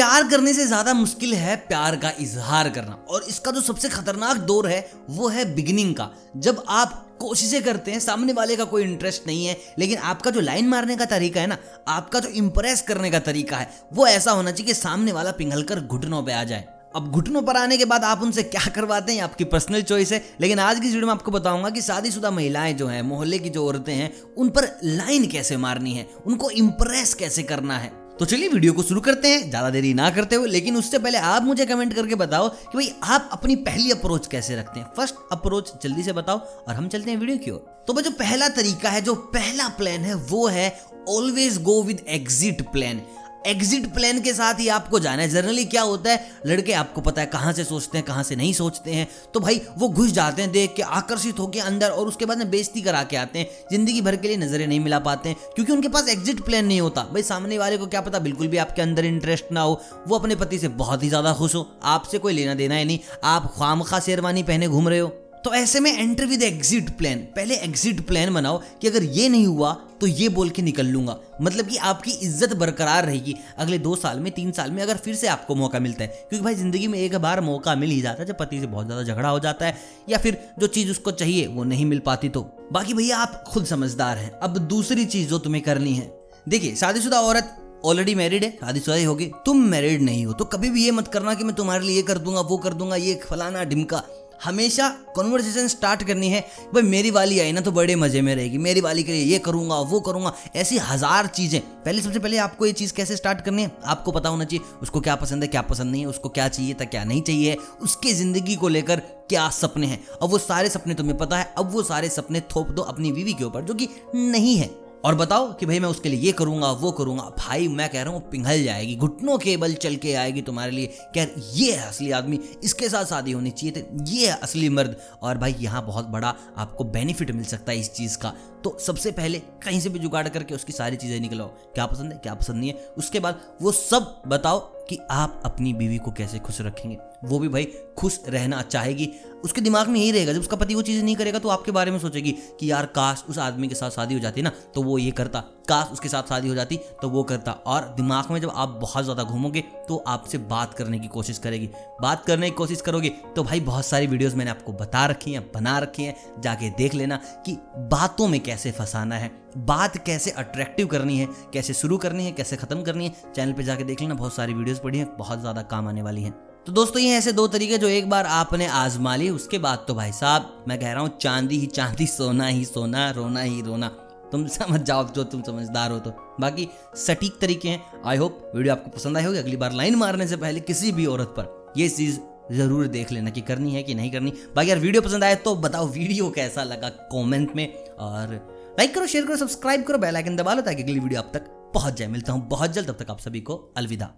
प्यार करने से ज़्यादा मुश्किल है प्यार का इजहार करना। और इसका जो सबसे खतरनाक दौर है, वो है बिगिनिंग का। जब आप कोशिशें करते हैं, सामने वाले का कोई इंटरेस्ट नहीं है, लेकिन आपका जो लाइन मारने का तरीका है ना, आपका जो इंप्रेस करने का तरीका है, वो ऐसा होना चाहिए कि सामने वाला पिघल कर घुटनों पर आ जाए। अब घुटनों पर आने के बाद आप उनसे क्या करवाते हैं आपकी पर्सनल चॉइस है। लेकिन आज की वीडियो में आपको बताऊँगा कि शादीशुदा महिलाएँ जो हैं, मोहल्ले की जो औरतें हैं, उन पर लाइन कैसे मारनी है, उनको इंप्रेस कैसे करना है। तो चलिए वीडियो को शुरू करते हैं, ज़्यादा देरी ना करते हुए, लेकिन उससे पहले आप मुझे कमेंट करके बताओ कि भाई आप अपनी पहली अप्रोच कैसे रखते हैं। फ़र्स्ट अप्रोच जल्दी से बताओ और हम चलते हैं वीडियो की ओर। तो जो पहला तरीका है, जो पहला प्लान है, वो है always go with exit plan exit plan के साथ ही आपको जाना है। जनरली क्या होता है? लड़के आपको पता है कहाँ से सोचते हैं, कहाँ से नहीं सोचते हैं। तो भाई वो घुस जाते हैं देख के, आकर्षित होकर अंदर और उसके बाद में बेइज्जती करा के आते हैं। ज़िंदगी भर के लिए नज़रें नहीं मिला पाते हैं, क्योंकि उनके पास एग्जिट प्लान नहीं होता। भाई सामने वाले को क्या पता बिल्कुल भी आपके अंदर इंटरेस्ट ना हो। वो अपने पति से बहुत ही ज़्यादा खुश हो। आपसे कोई लेना देना है नहीं। आप खाम खा शेरवानी पहने घूम रहे हो। तो ऐसे में एंटर विद एग्जिट प्लान पहले एग्जिट प्लान बनाओ कि अगर ये नहीं हुआ तो ये बोल के निकल लूँगा। मतलब कि आपकी इज़्ज़त बरकरार रहेगी। अगले दो साल में, तीन साल में अगर फिर से आपको मौका मिलता है। क्योंकि भाई, ज़िंदगी में एक बार मौका मिल ही जाता है। जब पति से बहुत ज़्यादा झगड़ा हो जाता है, या फिर जो चीज़ उसको चाहिए, वो नहीं मिल पाती तो। बाकी भैया, आप खुद समझदार हैं। अब दूसरी चीज़ जो तुम्हें करनी है। देखिए, शादीशुदा औरत ऑलरेडी मैरिड है शादी होगी। तुम मैरिड नहीं हो तो कभी भी ये मत करना कि मैं तुम्हारे लिए कर दूँगा, वो कर दूँगा, ये फलाना ढिमका। हमेशा कॉन्वर्सेशन स्टार्ट करनी है, भाई, मेरी वाली आई ना तो बड़े मज़े में रहेगी, मेरी वाली के लिए ये करूँगा, वो करूँगा। ऐसी हज़ार चीज़ें। पहले, सबसे पहले आपको ये चीज़ कैसे स्टार्ट करनी है? आपको पता होना चाहिए, उसको क्या पसंद है, क्या पसंद नहीं है, उसको क्या चाहिए था, क्या नहीं चाहिए, उसके ज़िंदगी को लेकर क्या सपने हैं। अब वो सारे सपने तुम्हें पता है, अब वो सारे सपने थोप दो अपनी बीवी के ऊपर, जो कि नहीं है। और बताओ कि भाई मैं उसके लिए ये करूँगा, वो करूँगा। भाई, मैं कह रहा हूँ, पिघल जाएगी। घुटनों के बल चल के आएगी तुम्हारे लिए। कह ये है असली आदमी। इसके साथ शादी होनी चाहिए तो ये है असली मर्द। और भाई, यहाँ बहुत बड़ा आपको बेनिफिट मिल सकता है इस चीज़ का। तो सबसे पहले कहीं से भी जुगाड़ करके उसकी सारी चीज़ें निकलाओ। क्या पसंद है, क्या पसंद नहीं है? उसके बाद वो सब बताओ कि आप अपनी बीवी को कैसे खुश रखेंगे? वो भी भाई खुश रहना चाहेगी। उसके दिमाग में यही रहेगा, जब उसका पति वो चीज़ें नहीं करेगा तो आपके बारे में सोचेगी कि यार काश उस आदमी के साथ शादी हो जाती ना तो वो ये करता। काश उसके साथ शादी हो जाती तो वो करता। और दिमाग में जब आप बहुत ज़्यादा घूमोगे तो आपसे बात करने की कोशिश करेगी। बात करने की कोशिश करोगे तो भाई बहुत सारी वीडियोस मैंने आपको बता रखी हैं, बना रखी हैं, जाके देख लेना कि बातों में कैसे फंसाना है। बात कैसे अट्रैक्टिव करनी है, कैसे शुरू करनी है, कैसे ख़त्म करनी है, चैनल पर जाके देख लेना, बहुत सारी वीडियोज़ पड़ी हैं, बहुत ज़्यादा काम आने वाली हैं। तो दोस्तों, ये ऐसे दो तरीके जो एक बार आपने आजमा ली उसके बाद तो भाई साहब, मैं कह रहा हूँ, चांदी ही चांदी, सोना ही सोना, रोना ही रोना। तुम समझ जाओ, जो तुम समझदार हो तो। बाकी सटीक तरीके हैं। आई होप वीडियो आपको पसंद आई होगी। अगली बार लाइन मारने से पहले किसी भी औरत पर ये चीज़ ज़रूर देख लेना कि करनी है कि नहीं करनी। बाकी यार वीडियो पसंद आए तो बताओ वीडियो कैसा लगा कमेंट में। और लाइक करो शेयर करो सब्सक्राइब करो बेल आइकन दबा लो ताकि अगली वीडियो आप तक पहुँच जाए। मिलता हूँ बहुत जल्द। तब तक आप सभी को अलविदा।